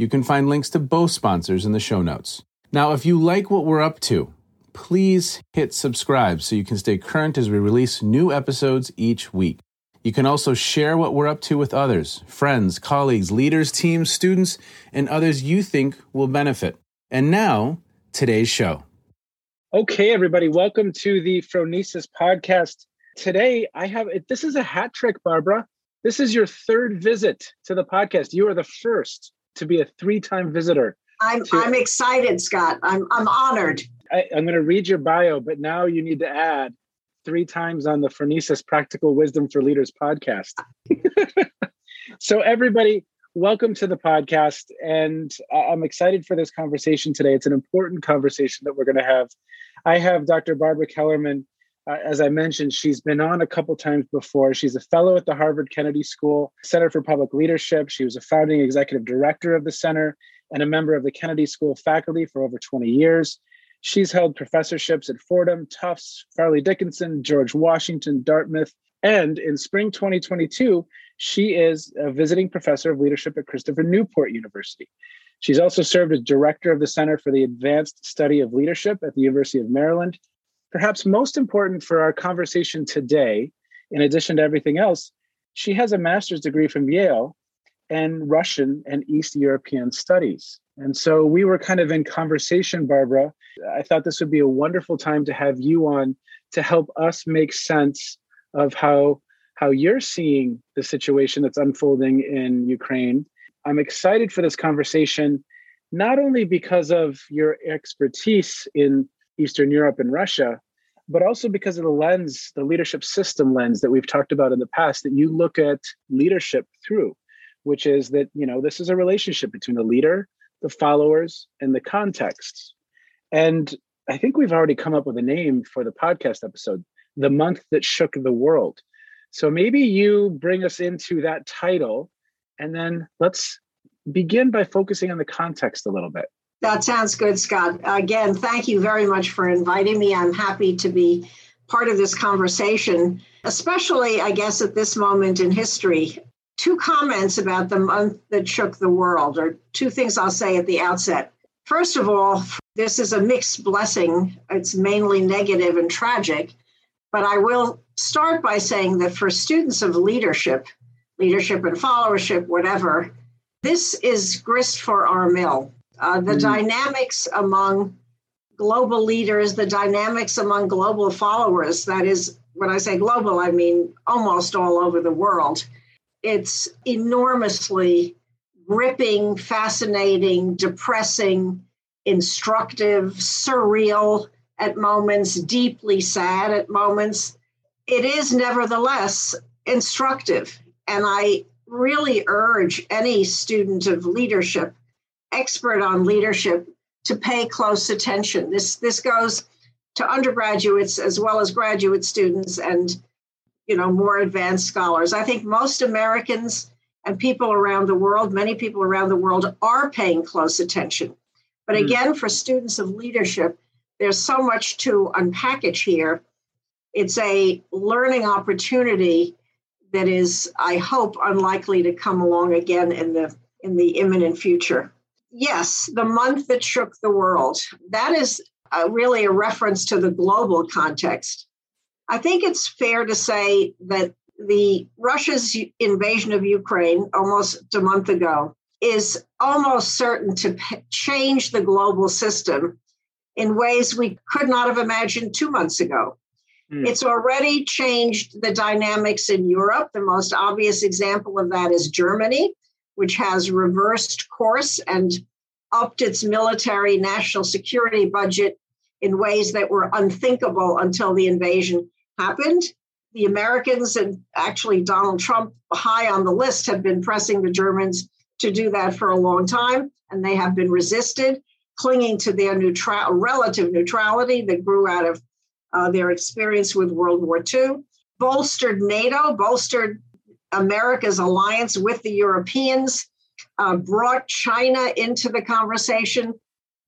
You can find links to both sponsors in the show notes. Now, if you like what we're up to, please hit subscribe so you can stay current as we release new episodes each week. You can also share what we're up to with others, friends, colleagues, leaders, teams, students, and others you think will benefit. And now, today's show. Okay, everybody, welcome to the Phronesis podcast. Today, I have this is a hat trick, Barbara. This is your third visit to the podcast. You are the first to be a three-time visitor. I'm to, I'm excited, Scott. I'm I'm honored. I, am going to read your bio, but now you need to add three times on the Phronesis Practical Wisdom for Leaders podcast. so everybody, welcome to the podcast, and I'm excited for this conversation today. It's an important conversation that we're going to have. I have Dr. Barbara Kellerman uh, as I mentioned, she's been on a couple times before. She's a fellow at the Harvard Kennedy School Center for Public Leadership. She was a founding executive director of the center and a member of the Kennedy School faculty for over 20 years. She's held professorships at Fordham, Tufts, Fairleigh Dickinson, George Washington, Dartmouth, and in spring 2022, she is a visiting professor of leadership at Christopher Newport University. She's also served as director of the Center for the Advanced Study of Leadership at the University of Maryland Perhaps most important for our conversation today, in addition to everything else, she has a master's degree from Yale and Russian and East European studies. And so we were kind of in conversation, Barbara. I thought this would be a wonderful time to have you on to help us make sense of how how you're seeing the situation that's unfolding in Ukraine. I'm excited for this conversation not only because of your expertise in Eastern Europe and Russia, but also because of the lens, the leadership system lens that we've talked about in the past that you look at leadership through, which is that, you know, this is a relationship between the leader, the followers, and the contexts. And I think we've already come up with a name for the podcast episode, The Month That Shook the World. So maybe you bring us into that title and then let's begin by focusing on the context a little bit. That sounds good, Scott. Again, thank you very much for inviting me. I'm happy to be part of this conversation, especially, I guess, at this moment in history. Two comments about the month that shook the world, or two things I'll say at the outset. First of all, this is a mixed blessing. It's mainly negative and tragic. But I will start by saying that for students of leadership, leadership and followership, whatever, this is grist for our mill uh, the mm. dynamics among global leaders, the dynamics among global followers. That is, when I say global, I mean almost all over the world. It's enormously gripping, fascinating, depressing, instructive, surreal at moments, deeply sad at moments. it is nevertheless instructive. And I really urge any student of leadership, expert on leadership, to pay close attention. This this goes to undergraduates as well as graduate students and you know more advanced scholars. I think most Americans and people around the world, many people around the world are paying close attention. But hmm. again, for students of leadership, there's so much to unpackage here. It's a learning opportunity that is, I hope, unlikely to come along again in the in the imminent future. Yes, the month that shook the world. That is uh, really a reference to the global context. I think it's fair to say that the Russia's invasion of Ukraine almost a month ago is almost certain to p- change the global system in ways we could not have imagined two months ago. Mm. It's already changed the dynamics in Europe. The most obvious example of that is Germany, which has reversed course and upped its military national security budget in ways that were unthinkable until the invasion happened. The Americans and actually Donald Trump, high on the list, have been pressing the Germans to do that for a long time, and they have been resisted, clinging to their neutral, relative neutrality that grew out of uh, their experience with World War II, bolstered NATO, bolstered America's alliance with the Europeans, uh, brought China into the conversation,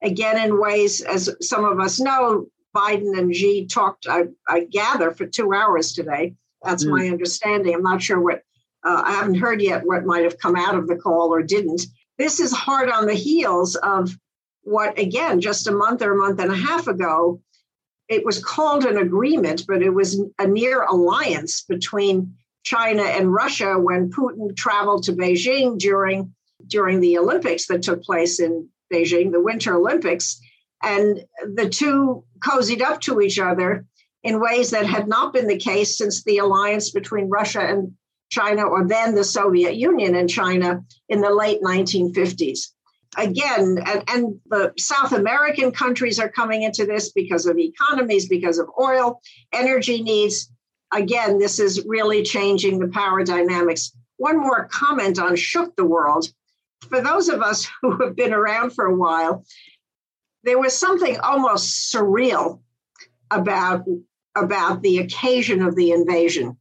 again, in ways, as some of us know, Biden and Xi talked, I, I gather, for two hours today. That's mm. my understanding. I'm not sure what, uh, I haven't heard yet what might have come out of the call or didn't. This is hard on the heels of what, again, just a month or a month and a half ago, it was called an agreement, but it was a near alliance between China and Russia when Putin traveled to Beijing during during the Olympics that took place in Beijing, the Winter Olympics, and the two cozied up to each other in ways that had not been the case since the alliance between Russia and China, or then the Soviet Union and China in the late 1950s again, and, and the South American countries are coming into this because of economies, because of oil, energy needs. Again, this is really changing the power dynamics. One more comment on Shook the World. For those of us who have been around for a while, there was something almost surreal about, about the occasion of the invasion.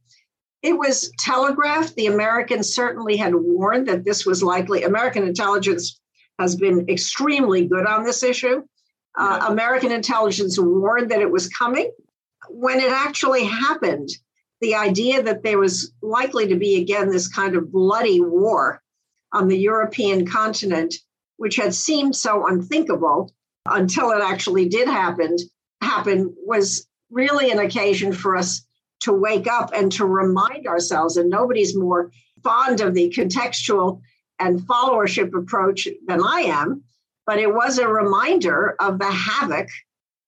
It was telegraphed. The Americans certainly had warned that this was likely. American intelligence has been extremely good on this issue. Uh, American intelligence warned that it was coming. When it actually happened, the idea that there was likely to be again this kind of bloody war on the European continent, which had seemed so unthinkable until it actually did happen, happen was really an occasion for us to wake up and to remind ourselves, and nobody's more fond of the contextual and followership approach than I am, but it was a reminder of the havoc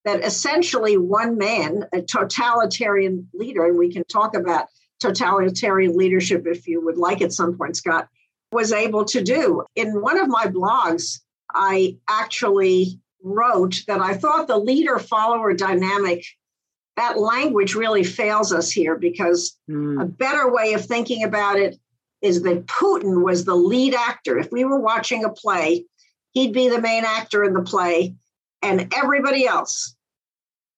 that essentially one man, a totalitarian leader, and we can talk about totalitarian leadership if you would like at some point, Scott, was able to do. In one of my blogs, I actually wrote that I thought the leader follower dynamic, that language really fails us here because mm. a better way of thinking about it is that Putin was the lead actor. If we were watching a play, he'd be the main actor in the play, and everybody else,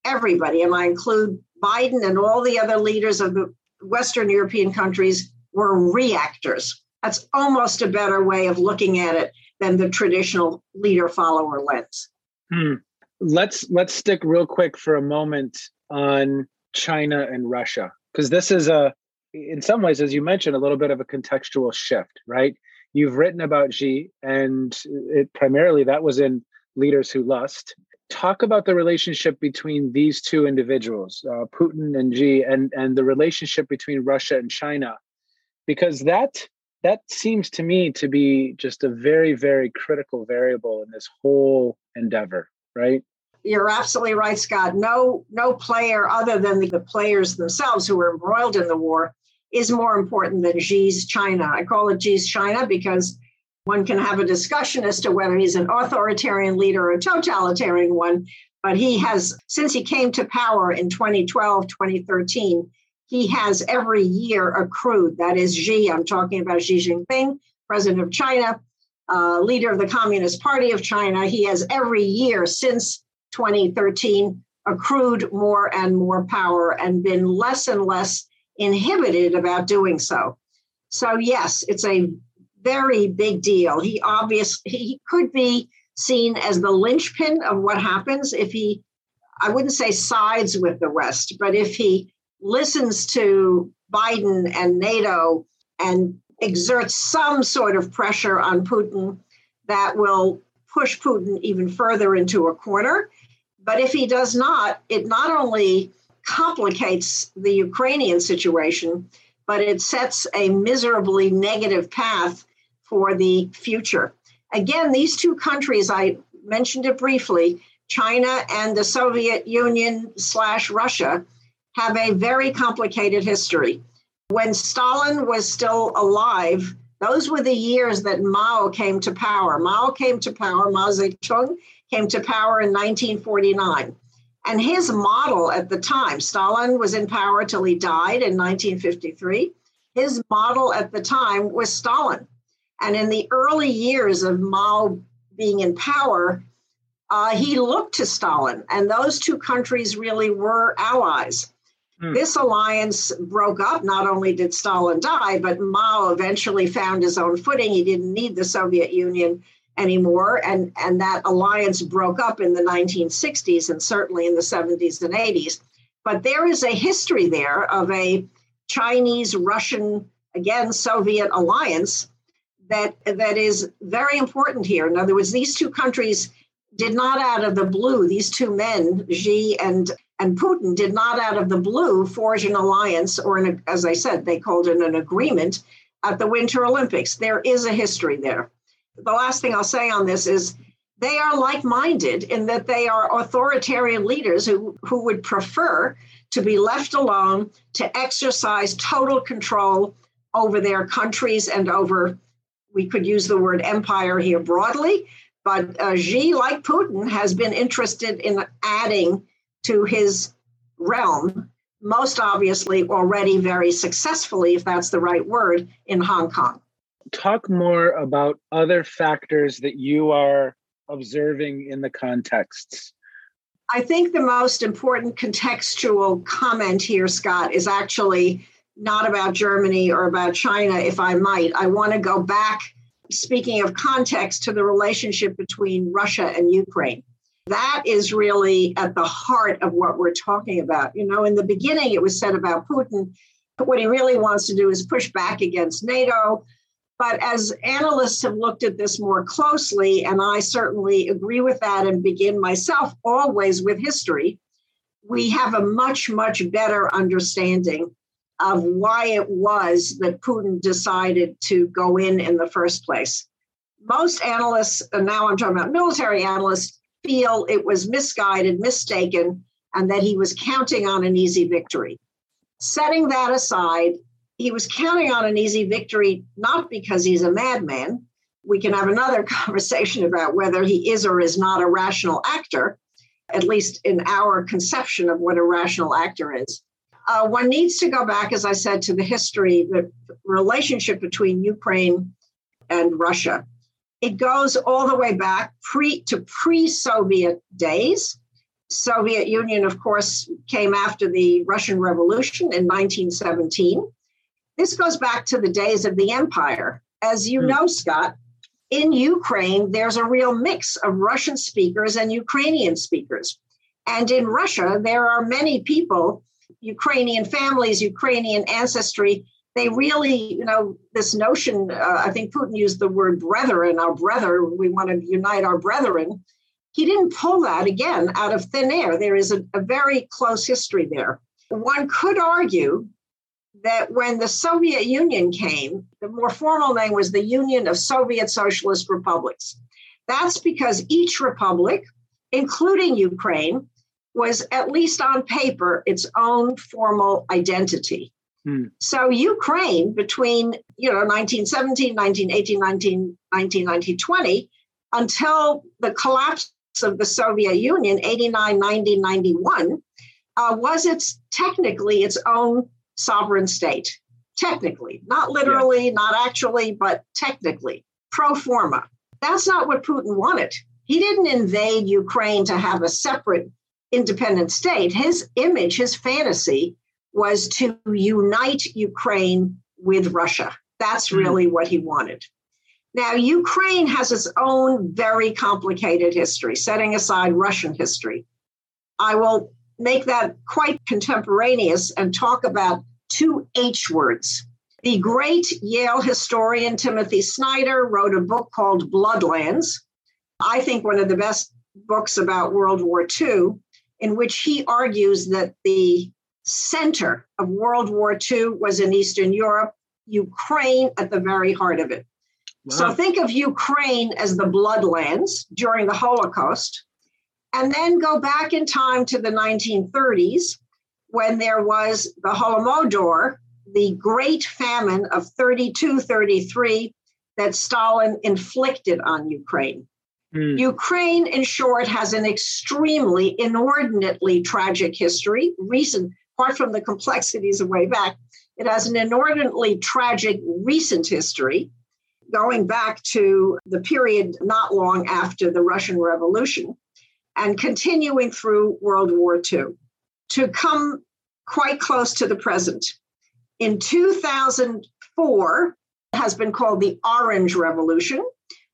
everybody, and I include Biden and all the other leaders of the Western European countries, were reactors. That's almost a better way of looking at it than the traditional leader follower lens. Hmm. Let's let's stick real quick for a moment on China and Russia because this is a in some ways, as you mentioned, a little bit of a contextual shift, right? You've written about Xi, and it primarily that was in Leaders Who Lust. Talk about the relationship between these two individuals, uh, Putin and Xi, and and the relationship between Russia and China, because that that seems to me to be just a very very critical variable in this whole endeavor, right? You're absolutely right, Scott. No, no player other than the, players themselves who were embroiled in the war is more important than Xi's China. I call it Xi's China because one can have a discussion as to whether he's an authoritarian leader or a totalitarian one. But he has, since he came to power in 2012, 2013, he has every year accrued. That is Xi, I'm talking about Xi Jinping, president of China, uh, leader of the Communist Party of China. He has every year since 2013 accrued more and more power and been less and less inhibited about doing so. So, yes, it's a very big deal. He obviously he could be seen as the linchpin of what happens if he, I wouldn't say sides with the West, but if he listens to Biden and NATO and exerts some sort of pressure on Putin that will push Putin even further into a corner. But if he does not, it not only complicates the Ukrainian situation, but it sets a miserably negative path for the future. Again, these two countries, I mentioned it briefly, China and the Soviet Union slash Russia, have a very complicated history. When Stalin was still alive, those were the years that Mao came to power. Mao came to power, Mao Zedong came to power in 1949. And his model at the time, Stalin was in power till he died in 1953. His model at the time was Stalin. And in the early years of Mao being in power, uh, he looked to Stalin, and those two countries really were allies. Hmm. This alliance broke up. Not only did Stalin die, but Mao eventually found his own footing. He didn't need the Soviet Union anymore. And, and that alliance broke up in the 1960s and certainly in the 70s and 80s. But there is a history there of a Chinese, Russian, again, Soviet alliance that, that is very important here. In other words, these two countries did not out of the blue, these two men, Xi and and Putin did not out of the blue forge an alliance, or an, as I said, they called it an agreement at the Winter Olympics. There is a history there. The last thing I'll say on this is they are like minded in that they are authoritarian leaders who, who would prefer to be left alone to exercise total control over their countries and over, we could use the word empire here broadly, but uh, Xi, like Putin, has been interested in adding to his realm, most obviously already very successfully, if that's the right word, in Hong Kong. Talk more about other factors that you are observing in the contexts. I think the most important contextual comment here, Scott, is actually not about Germany or about China, if I might. I want to go back, speaking of context, to the relationship between Russia and Ukraine. That is really at the heart of what we're talking about. You know, in the beginning, it was said about Putin, but what he really wants to do is push back against NATO. But as analysts have looked at this more closely, and I certainly agree with that and begin myself always with history, we have a much, much better understanding of why it was that Putin decided to go in in the first place. Most analysts, and now I'm talking about military analysts, feel it was misguided, mistaken, and that he was counting on an easy victory. Setting that aside, he was counting on an easy victory not because he's a madman. We can have another conversation about whether he is or is not a rational actor, at least in our conception of what a rational actor is. Uh, one needs to go back, as I said, to the history, the relationship between Ukraine and Russia. It goes all the way back pre to pre-Soviet days. Soviet Union, of course, came after the Russian Revolution in 1917. This goes back to the days of the empire. As you mm. know, Scott, in Ukraine, there's a real mix of Russian speakers and Ukrainian speakers. And in Russia, there are many people, Ukrainian families, Ukrainian ancestry, they really, you know, this notion, uh, I think Putin used the word brethren, our brother, we want to unite our brethren. He didn't pull that again out of thin air. There is a, a very close history there. One could argue that when the Soviet Union came, the more formal name was the Union of Soviet Socialist Republics. That's because each republic, including Ukraine, was at least on paper its own formal identity. Hmm. So Ukraine between you know 1917, 1918, 19, 1920 until the collapse of the Soviet Union 89, 90, 91 uh, was its technically its own sovereign state, technically, not literally, yeah. not actually, but technically, pro forma. That's not what Putin wanted. He didn't invade Ukraine to have a separate independent state. His image, his fantasy was to unite Ukraine with Russia. That's hmm. really mm-hmm. what he wanted. Now, Ukraine has its own very complicated history, setting aside Russian history. I will make that quite contemporaneous and talk about two H words. The great Yale historian Timothy Snyder wrote a book called Bloodlands. I think one of the best books about World War II, in which he argues that the center of World War II was in Eastern Europe, Ukraine at the very heart of it. Wow. So think of Ukraine as the bloodlands during the Holocaust, and then go back in time to the 1930s when there was the Holodomor, the great famine of 32 33 that Stalin inflicted on Ukraine. Mm. Ukraine, in short, has an extremely, inordinately tragic history. Recent, apart from the complexities of way back, it has an inordinately tragic recent history going back to the period not long after the Russian Revolution and continuing through World War II to come quite close to the present. In 2004, has been called the Orange Revolution,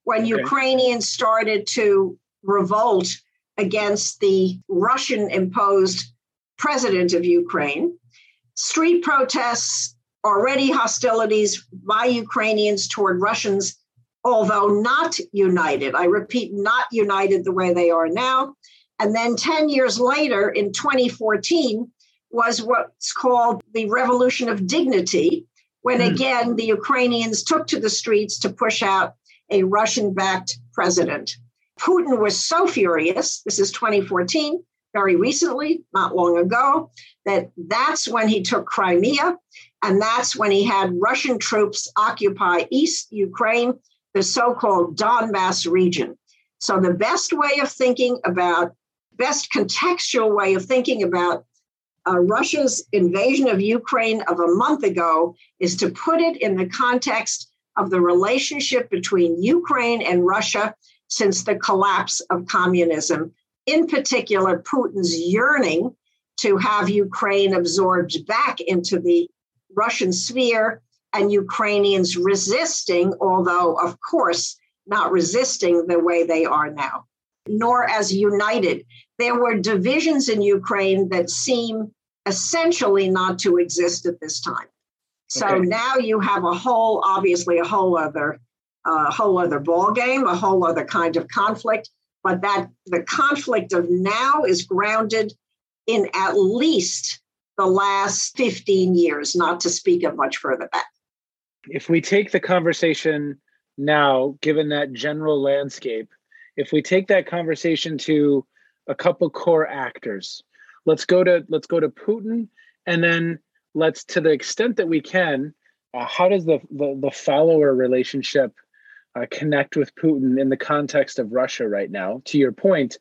when okay. Ukrainians started to revolt against the Russian imposed president of Ukraine. Street protests, already hostilities by Ukrainians toward Russians, although not united. I repeat, not united the way they are now. And then 10 years later, in 2014, was what's called the Revolution of Dignity, when mm. again the Ukrainians took to the streets to push out a Russian backed president. Putin was so furious, this is 2014, very recently, not long ago, that that's when he took Crimea. And that's when he had Russian troops occupy East Ukraine, the so called Donbass region. So, the best way of thinking about, best contextual way of thinking about uh, Russia's invasion of Ukraine of a month ago is to put it in the context of the relationship between Ukraine and Russia since the collapse of communism, in particular, Putin's yearning to have Ukraine absorbed back into the Russian sphere and Ukrainians resisting, although, of course, not resisting the way they are now, nor as united. There were divisions in Ukraine that seem essentially not to exist at this time. So okay. now you have a whole, obviously, a whole other, a uh, whole other ball game, a whole other kind of conflict. But that the conflict of now is grounded in at least the last 15 years, not to speak of much further back. If we take the conversation now, given that general landscape, if we take that conversation to a couple core actors, let's go to let's go to Putin and then let's to the extent that we can uh, how does the, the, the follower relationship uh, connect with putin in the context of russia right now? To your point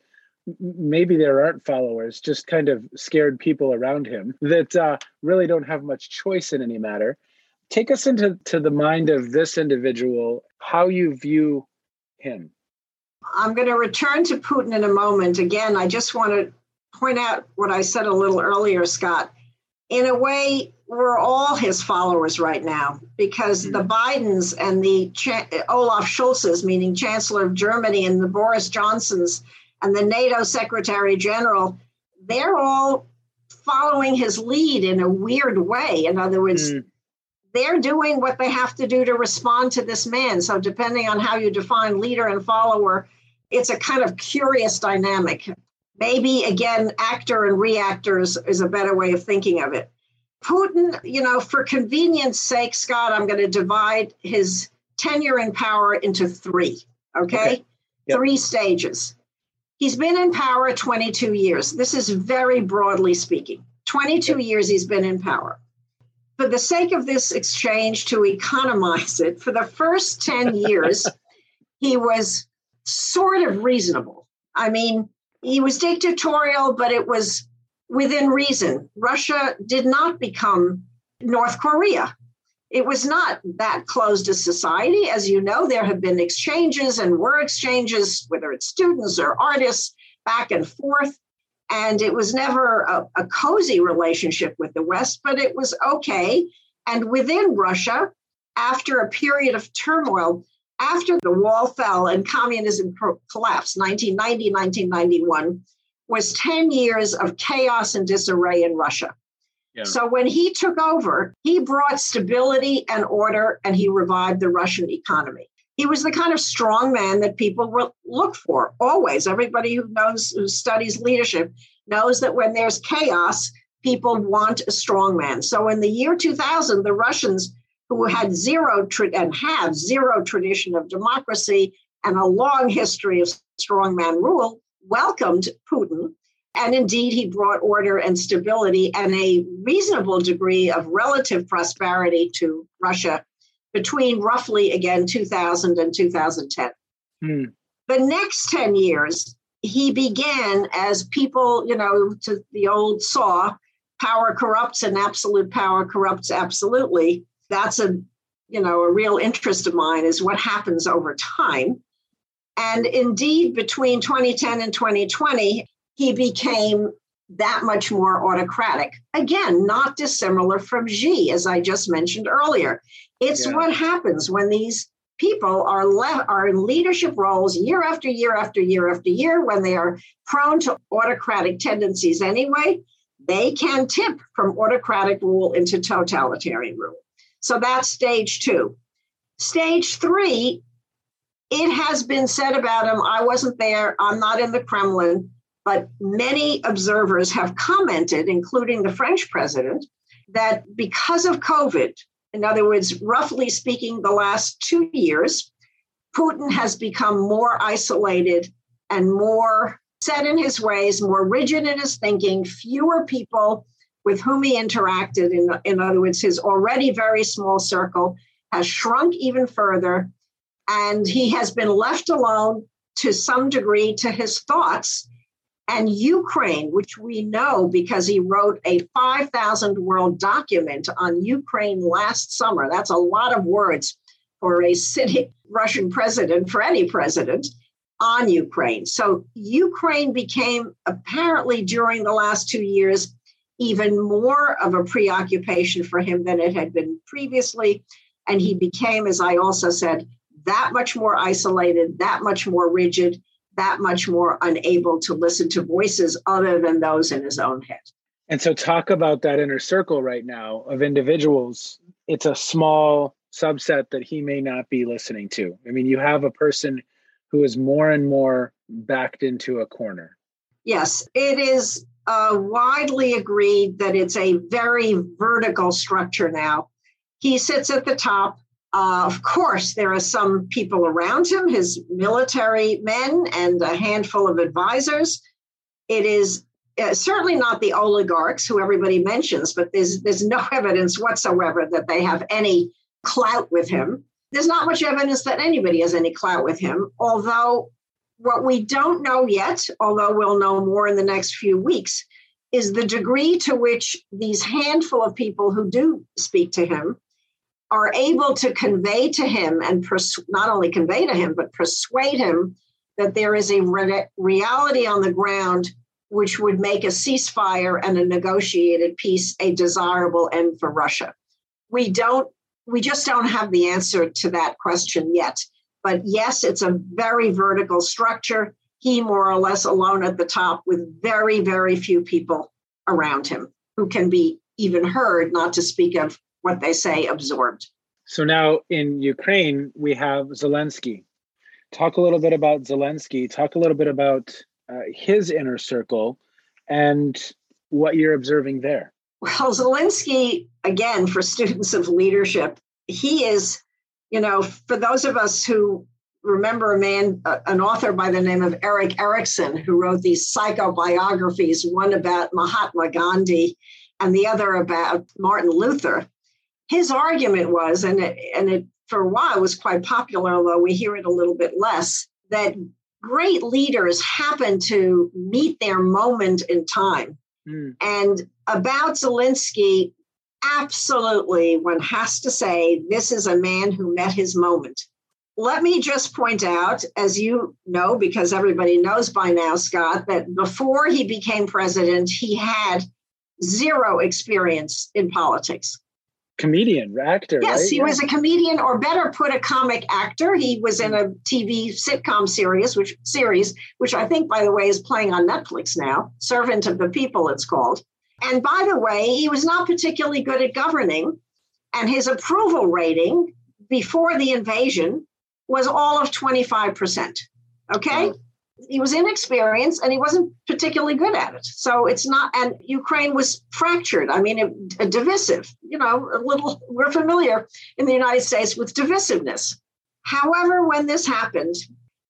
maybe there aren't followers just kind of scared people around him that uh, really don't have much choice in any matter. Take us into to the mind of this individual how you view him. I'm going to return to putin in a moment. Again i just want to point out what i said a little earlier scott in a way, we're all his followers right now because the mm-hmm. Bidens and the Olaf Scholzes, meaning Chancellor of Germany, and the Boris Johnsons and the NATO Secretary General, they're all following his lead in a weird way. In other words, mm. they're doing what they have to do to respond to this man. So, depending on how you define leader and follower, it's a kind of curious dynamic maybe again actor and reactors is a better way of thinking of it. Putin you know for convenience sake scott i'm going to divide his tenure in power into three okay, okay. Yep. three stages. He's been in power 22 years. This is very broadly speaking. 22 years he's been in power. For the sake of this exchange to economize it for the first 10 years he was sort of reasonable. I mean he was dictatorial, but it was within reason. Russia did not become North Korea. It was not that closed a society. As you know, there have been exchanges and were exchanges, whether it's students or artists, back and forth. And it was never a, a cozy relationship with the West, but it was okay. And within Russia, after a period of turmoil, after the wall fell and communism collapsed, 1990, 1991, was 10 years of chaos and disarray in Russia. Yeah. So when he took over, he brought stability and order and he revived the Russian economy. He was the kind of strong man that people will look for always. Everybody who knows, who studies leadership, knows that when there's chaos, people want a strong man. So in the year 2000, the Russians, who had zero tra- and have zero tradition of democracy and a long history of strongman rule, welcomed Putin and indeed, he brought order and stability and a reasonable degree of relative prosperity to Russia between roughly, again, 2000 and 2010. Hmm. The next 10 years, he began as people, you know, to the old saw, power corrupts and absolute power corrupts absolutely. That's a, you know, a real interest of mine is what happens over time. And indeed, between 2010 and 2020, he became that much more autocratic. Again, not dissimilar from Xi, as I just mentioned earlier. It's yeah. what happens when these people are left are in leadership roles year after year after year after year when they are prone to autocratic tendencies anyway they can tip from autocratic rule into totalitarian rule so that's stage two. Stage three it has been said about him i wasn't there i'm not in the kremlin but many observers have commented, including the French president, that because of COVID, in other words, roughly speaking, the last two years, Putin has become more isolated and more set in his ways, more rigid in his thinking, fewer people with whom he interacted. In, in other words, his already very small circle has shrunk even further, and he has been left alone to some degree to his thoughts and Ukraine, which we know because he wrote a 5,000 word document on Ukraine last summer. That's a lot of words for a sitting Russian president, for any president, on Ukraine. So Ukraine became apparently during the last two years even more of a preoccupation for him than it had been previously. And he became, as I also said, that much more isolated, that much more rigid that much more unable to listen to voices other than those in his own head. And so, talk about that inner circle right now of individuals. It's a small subset that he may not be listening to. I mean, you have a person who is more and more backed into a corner. Yes, it is uh, widely agreed that it's a very vertical structure now. He sits at the top. Uh, of course, there are some people around him, his military men and a handful of advisors. It is uh, certainly not the oligarchs who everybody mentions, but there's there's no evidence whatsoever that they have any clout with him. There's not much evidence that anybody has any clout with him, although what we don't know yet, although we'll know more in the next few weeks, is the degree to which these handful of people who do speak to him are able to convey to him and pers- not only convey to him, but persuade him that there is a re- reality on the ground which would make a ceasefire and a negotiated peace a desirable end for Russia. We don't, we just don't have the answer to that question yet. But yes, it's a very vertical structure. He more or less alone at the top with very, very few people around him who can be even heard, not to speak of what they say absorbed. So now in Ukraine, we have Zelensky. Talk a little bit about Zelensky. Talk a little bit about uh, his inner circle and what you're observing there. Well, Zelensky, again, for students of leadership, he is, you know, for those of us who remember a man, uh, an author by the name of Erik Erikson, who wrote these psychobiographies, one about Mahatma Gandhi and the other about Martin Luther his argument was, and it, and it for a while was quite popular, although we hear it a little bit less, that great leaders happen to meet their moment in time. Mm. And about Zelensky, absolutely one has to say this is a man who met his moment. Let me just point out, as you know, because everybody knows by now, Scott, that before he became president, he had zero experience in politics. Comedian, actor. Yes, right? he yeah. was a comedian, or better put, a comic actor. He was in a TV sitcom series, which series, which I think, by the way, is playing on Netflix now. Servant of the People, it's called. And by the way, he was not particularly good at governing, and his approval rating before the invasion was all of 25%. Okay? He was inexperienced and he wasn't particularly good at it. So it's not, and Ukraine was fractured. I mean, it, divisive, you know, a little, we're familiar in the United States with divisiveness. However, when this happened,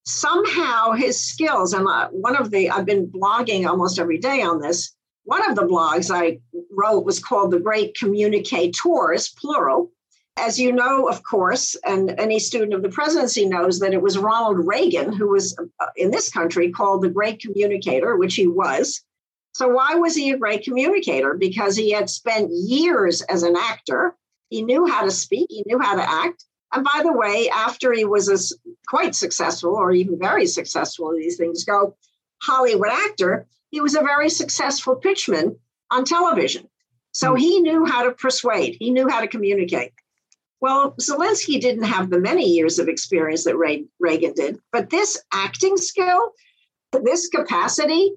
somehow his skills, and uh, one of the, I've been blogging almost every day on this. One of the blogs I wrote was called The Great Communicators, plural. As you know, of course, and any student of the presidency knows that it was Ronald Reagan who was uh, in this country called the Great Communicator, which he was. So, why was he a great communicator? Because he had spent years as an actor. He knew how to speak, he knew how to act. And by the way, after he was a quite successful, or even very successful, these things go, Hollywood actor, he was a very successful pitchman on television. So hmm. he knew how to persuade, he knew how to communicate. Well, Zelensky didn't have the many years of experience that Reagan did, but this acting skill, this capacity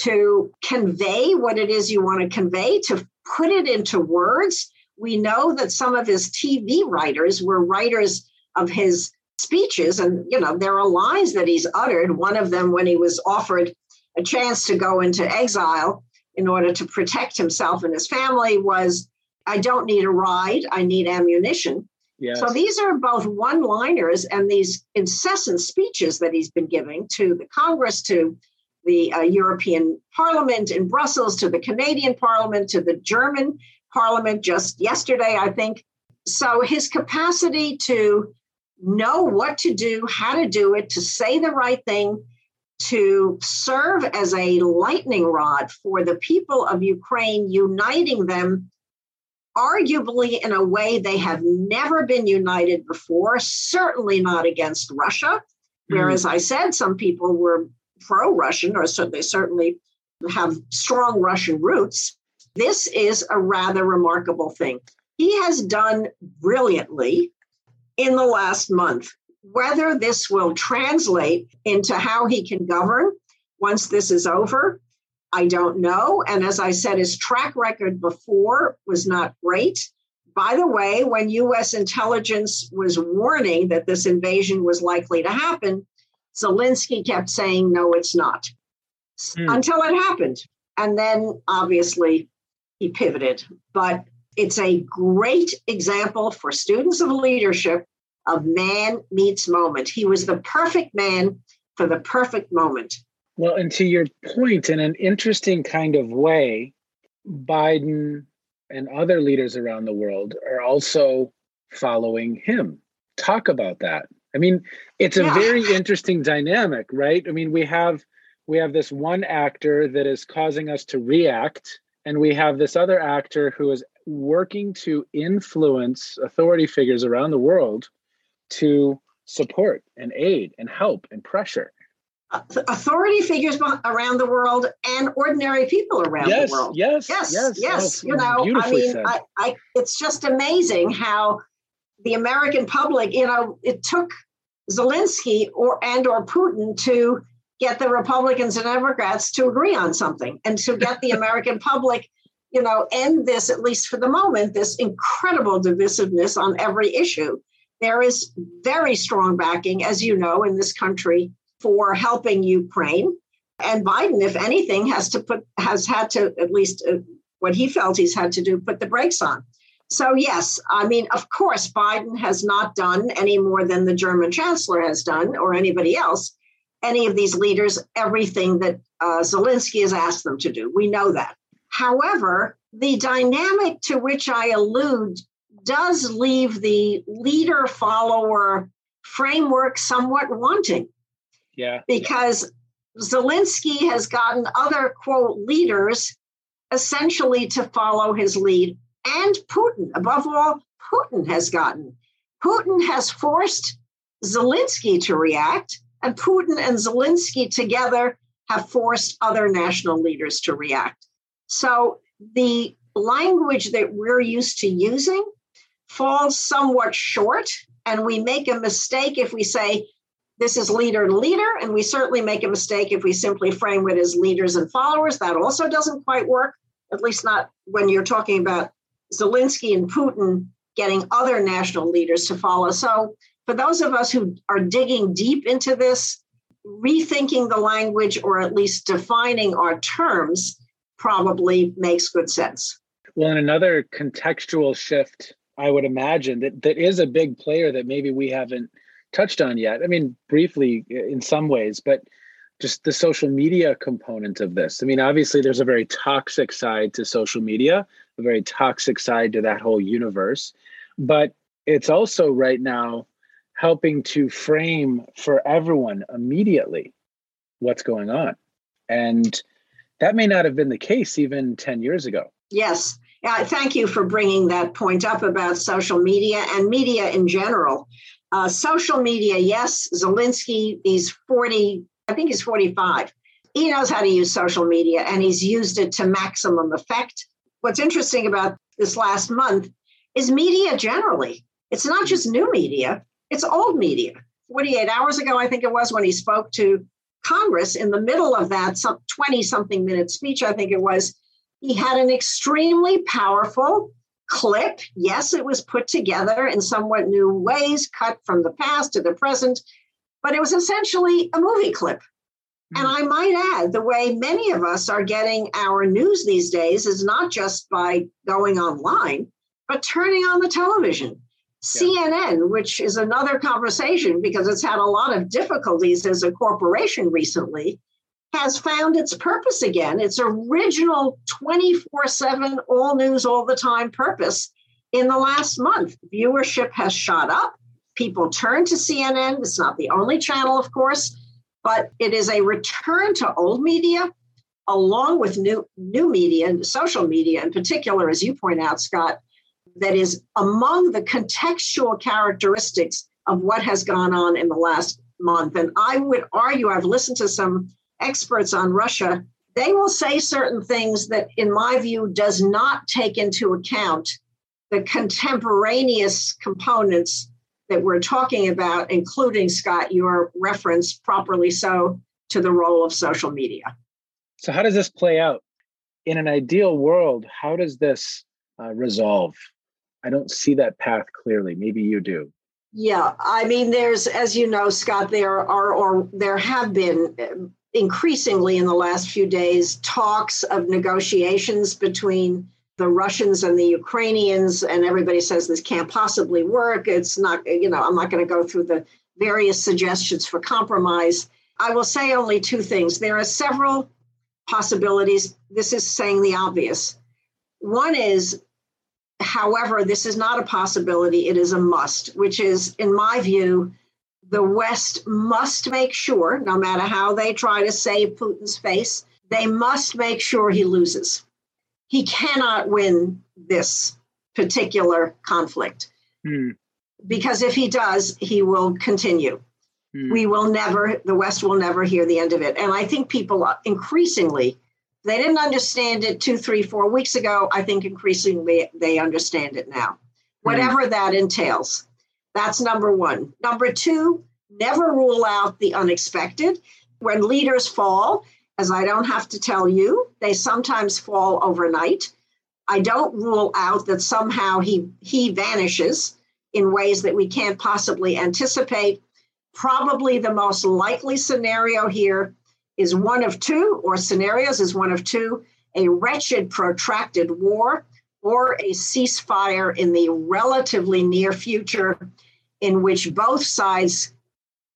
to convey what it is you want to convey, to put it into words. We know that some of his TV writers were writers of his speeches, and you know, there are lines that he's uttered. One of them, when he was offered a chance to go into exile in order to protect himself and his family, was I don't need a ride, I need ammunition. Yes. So these are both one liners and these incessant speeches that he's been giving to the Congress, to the uh, European Parliament in Brussels, to the Canadian Parliament, to the German Parliament just yesterday, I think. So his capacity to know what to do, how to do it, to say the right thing, to serve as a lightning rod for the people of Ukraine, uniting them arguably in a way they have never been united before, certainly not against Russia. Whereas mm. I said some people were pro Russian, or so they certainly have strong Russian roots. This is a rather remarkable thing. He has done brilliantly in the last month. Whether this will translate into how he can govern once this is over, I don't know. And as I said, his track record before was not great. By the way, when US intelligence was warning that this invasion was likely to happen, Zelensky kept saying, no, it's not, mm. until it happened. And then obviously he pivoted. But it's a great example for students of leadership of man meets moment. He was the perfect man for the perfect moment. Well, and to your point, in an interesting kind of way, Biden and other leaders around the world are also following him. Talk about that. I mean, it's a yeah. very interesting dynamic, right? I mean, we have we have this one actor that is causing us to react, and we have this other actor who is working to influence authority figures around the world to support and aid and help and pressure authority figures around the world and ordinary people around yes, the world. Yes, yes, yes, yes. Oh, you know, I mean, I, I, it's just amazing how the American public, you know, it took Zelensky or and or Putin to get the Republicans and Democrats to agree on something and to get the American public, you know, end this at least for the moment, this incredible divisiveness on every issue. There is very strong backing, as you know, in this country for helping Ukraine. And Biden, if anything, has to put has had to at least uh, what he felt he's had to do put the brakes on. So yes, I mean, of course, Biden has not done any more than the German chancellor has done, or anybody else, any of these leaders, everything that uh, Zelensky has asked them to do. We know that. However, the dynamic to which I allude does leave the leader follower framework somewhat wanting. Yeah. Because Zelensky has gotten other quote leaders essentially to follow his lead and Putin, above all, Putin has gotten. Putin has forced Zelensky to react, and Putin and Zelensky together have forced other national leaders to react. So the language that we're used to using falls somewhat short, and we make a mistake if we say this is leader to leader, and we certainly make a mistake if we simply frame it as leaders and followers. That also doesn't quite work, at least not when you're talking about Zelensky and Putin getting other national leaders to follow. So, for those of us who are digging deep into this, rethinking the language or at least defining our terms probably makes good sense. Well, and another contextual shift, I would imagine that that is a big player that maybe we haven't touched on yet. I mean, briefly in some ways, but just the social media component of this. I mean, obviously, there's a very toxic side to social media, a very toxic side to that whole universe, but it's also right now helping to frame for everyone immediately what's going on. And that may not have been the case even 10 years ago. Yes. Uh, thank you for bringing that point up about social media and media in general. Uh, social media, yes, Zelensky, he's 40, I think he's 45. He knows how to use social media and he's used it to maximum effect. What's interesting about this last month is media generally. It's not just new media, it's old media. 48 hours ago, I think it was, when he spoke to Congress in the middle of that 20 something minute speech, I think it was, he had an extremely powerful clip. Yes, it was put together in somewhat new ways, cut from the past to the present, but it was essentially a movie clip. Mm-hmm. And I might add, the way many of us are getting our news these days is not just by going online, but turning on the television. Yeah. CNN, which is another conversation because it's had a lot of difficulties as a corporation recently, has found its purpose again, its original 24 7 all news all the time purpose in the last month. Viewership has shot up. People turn to CNN. It's not the only channel, of course, but it is a return to old media along with new new media and social media in particular, as you point out, Scott, that is among the contextual characteristics of what has gone on in the last month. And I would argue, I've listened to some experts on Russia, they will say certain things that, in my view, does not take into account the contemporaneous components that we're talking about, including, Scott, your reference, properly so, to the role of social media. So, how does this play out? In an ideal world, how does this uh, resolve? I don't see that path clearly. Maybe you do. Yeah, I mean, there's, as you know, Scott, there are or there have been increasingly in the last few days talks of negotiations between the Russians and the Ukrainians, and everybody says this can't possibly work. It's not, you know, I'm not going to go through the various suggestions for compromise. I will say only two things. There are several possibilities. This is saying the obvious. One is, however, this is not a possibility, it is a must, which is, in my view, the West must make sure, no matter how they try to save Putin's face, they must make sure he loses. He cannot win this particular conflict. Hmm. Because if he does, he will continue. Hmm. We will never, the West will never hear the end of it. And I think people increasingly, they didn't understand it two, three, four weeks ago. I think increasingly they understand it now, hmm. whatever that entails. That's number one. Number two, never rule out the unexpected. When leaders fall, as I don't have to tell you, they sometimes fall overnight. I don't rule out that somehow he he vanishes in ways that we can't possibly anticipate. Probably the most likely scenario here is one of two, or scenarios is one of two a wretched, protracted war or a ceasefire in the relatively near future in which both sides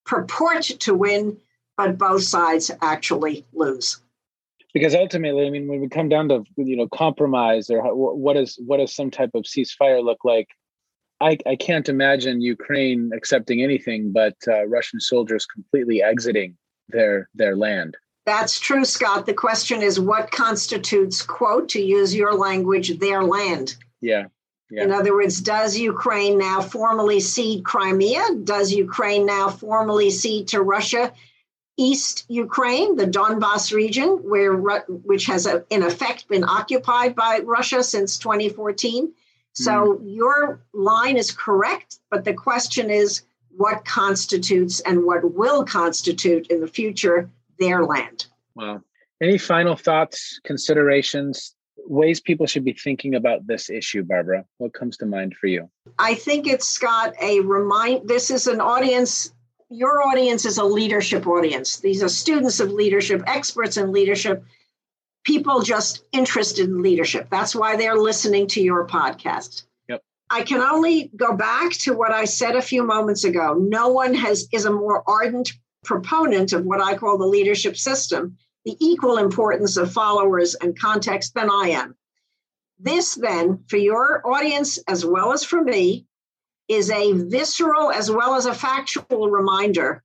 purport to win, but both sides actually lose. Because ultimately, I mean, when we come down to you know compromise or what is what does some type of ceasefire look like, I, I can't imagine Ukraine accepting anything but uh, Russian soldiers completely exiting their their land. That's true, Scott. The question is what constitutes, quote, to use your language, their land. Yeah. Yeah. In other words, does Ukraine now formally cede Crimea? Does Ukraine now formally cede to Russia East Ukraine, the Donbass region, where which has a, uh, in effect been occupied by Russia since 2014? So mm. your line is correct, but the question is what constitutes and what will constitute in the future their land? Wow. Any final thoughts, considerations ways people should be thinking about this issue, Barbara? What comes to mind for you? I think it's got a remind. This is an audience. Your audience is a leadership audience. These are students of leadership, experts in leadership, people just interested in leadership. That's why they're listening to your podcast. Yep. I can only go back to what I said a few moments ago. No one has is a more ardent proponent of what I call the leadership system the equal importance of followers and context than I am. This, then, for your audience as well as for me, is a visceral as well as a factual reminder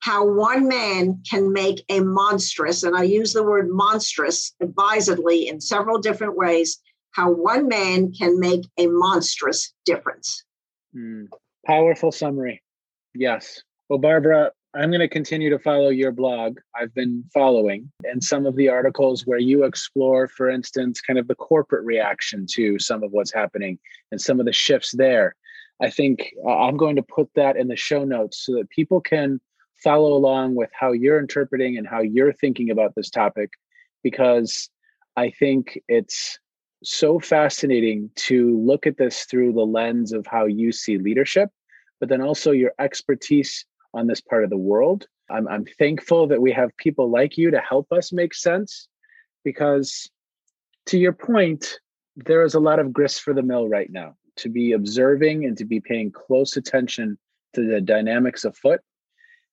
how one man can make a monstrous, and I use the word monstrous advisedly in several different ways, how one man can make a monstrous difference. Mm, powerful summary. Yes. Well, Barbara, I'm going to continue to follow your blog. I've been following and some of the articles where you explore, for instance, kind of the corporate reaction to some of what's happening and some of the shifts there. I think uh, I'm going to put that in the show notes so that people can follow along with how you're interpreting and how you're thinking about this topic, because I think it's so fascinating to look at this through the lens of how you see leadership, but then also your expertise on this part of the world. I'm, I'm thankful that we have people like you to help us make sense because, to your point, there is a lot of grist for the mill right now to be observing and to be paying close attention to the dynamics afoot.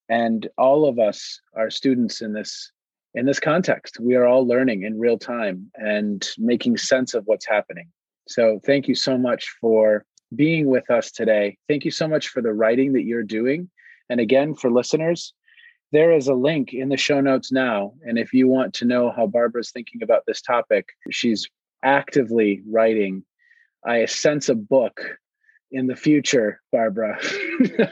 And all of us are students in this in this context. We are all learning in real time and making sense of what's happening. So thank you so much for being with us today. Thank you so much for the writing that you're doing and again, for listeners, there is a link in the show notes now. And if you want to know how Barbara's thinking about this topic, she's actively writing, I sense a book in the future, Barbara,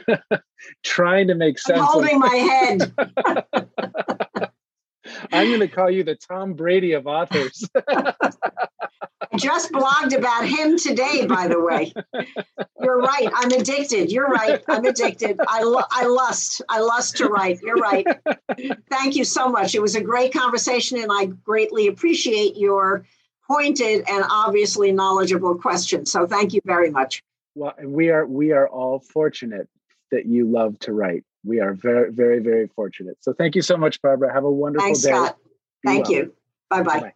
trying to make sense. I'm holding of- my head. I'm going to call you the Tom Brady of authors. just blogged about him today, by the way. You're right. I'm addicted. You're right. I'm addicted. I, I lust. I lust to write. You're right. Thank you so much. It was a great conversation, and I greatly appreciate your pointed and obviously knowledgeable questions. So thank you very much. Well, we are we are all fortunate that you love to write. We are very, very, very fortunate. So thank you so much, Barbara. Have a wonderful Thanks, day. Scott. Thank well. you. Bye bye.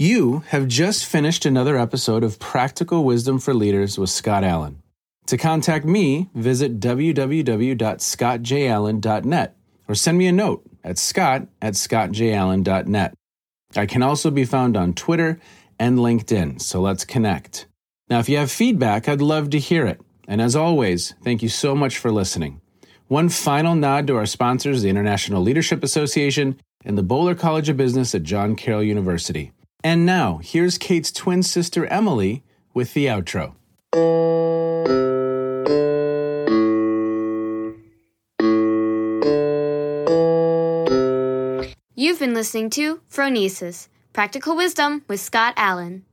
You have just finished another episode of Practical Wisdom for Leaders with Scott Allen. To contact me, visit www.scottjallen.net or send me a note at scott at scottjallen.net. I can also be found on Twitter and LinkedIn, so let's connect. Now, if you have feedback, I'd love to hear it. And as always, thank you so much for listening. One final nod to our sponsors, the International Leadership Association and the Boler College of Business at John Carroll University. And now, here's Kate's twin sister Emily with the outro. You've been listening to Phronesis Practical Wisdom with Scott Allen.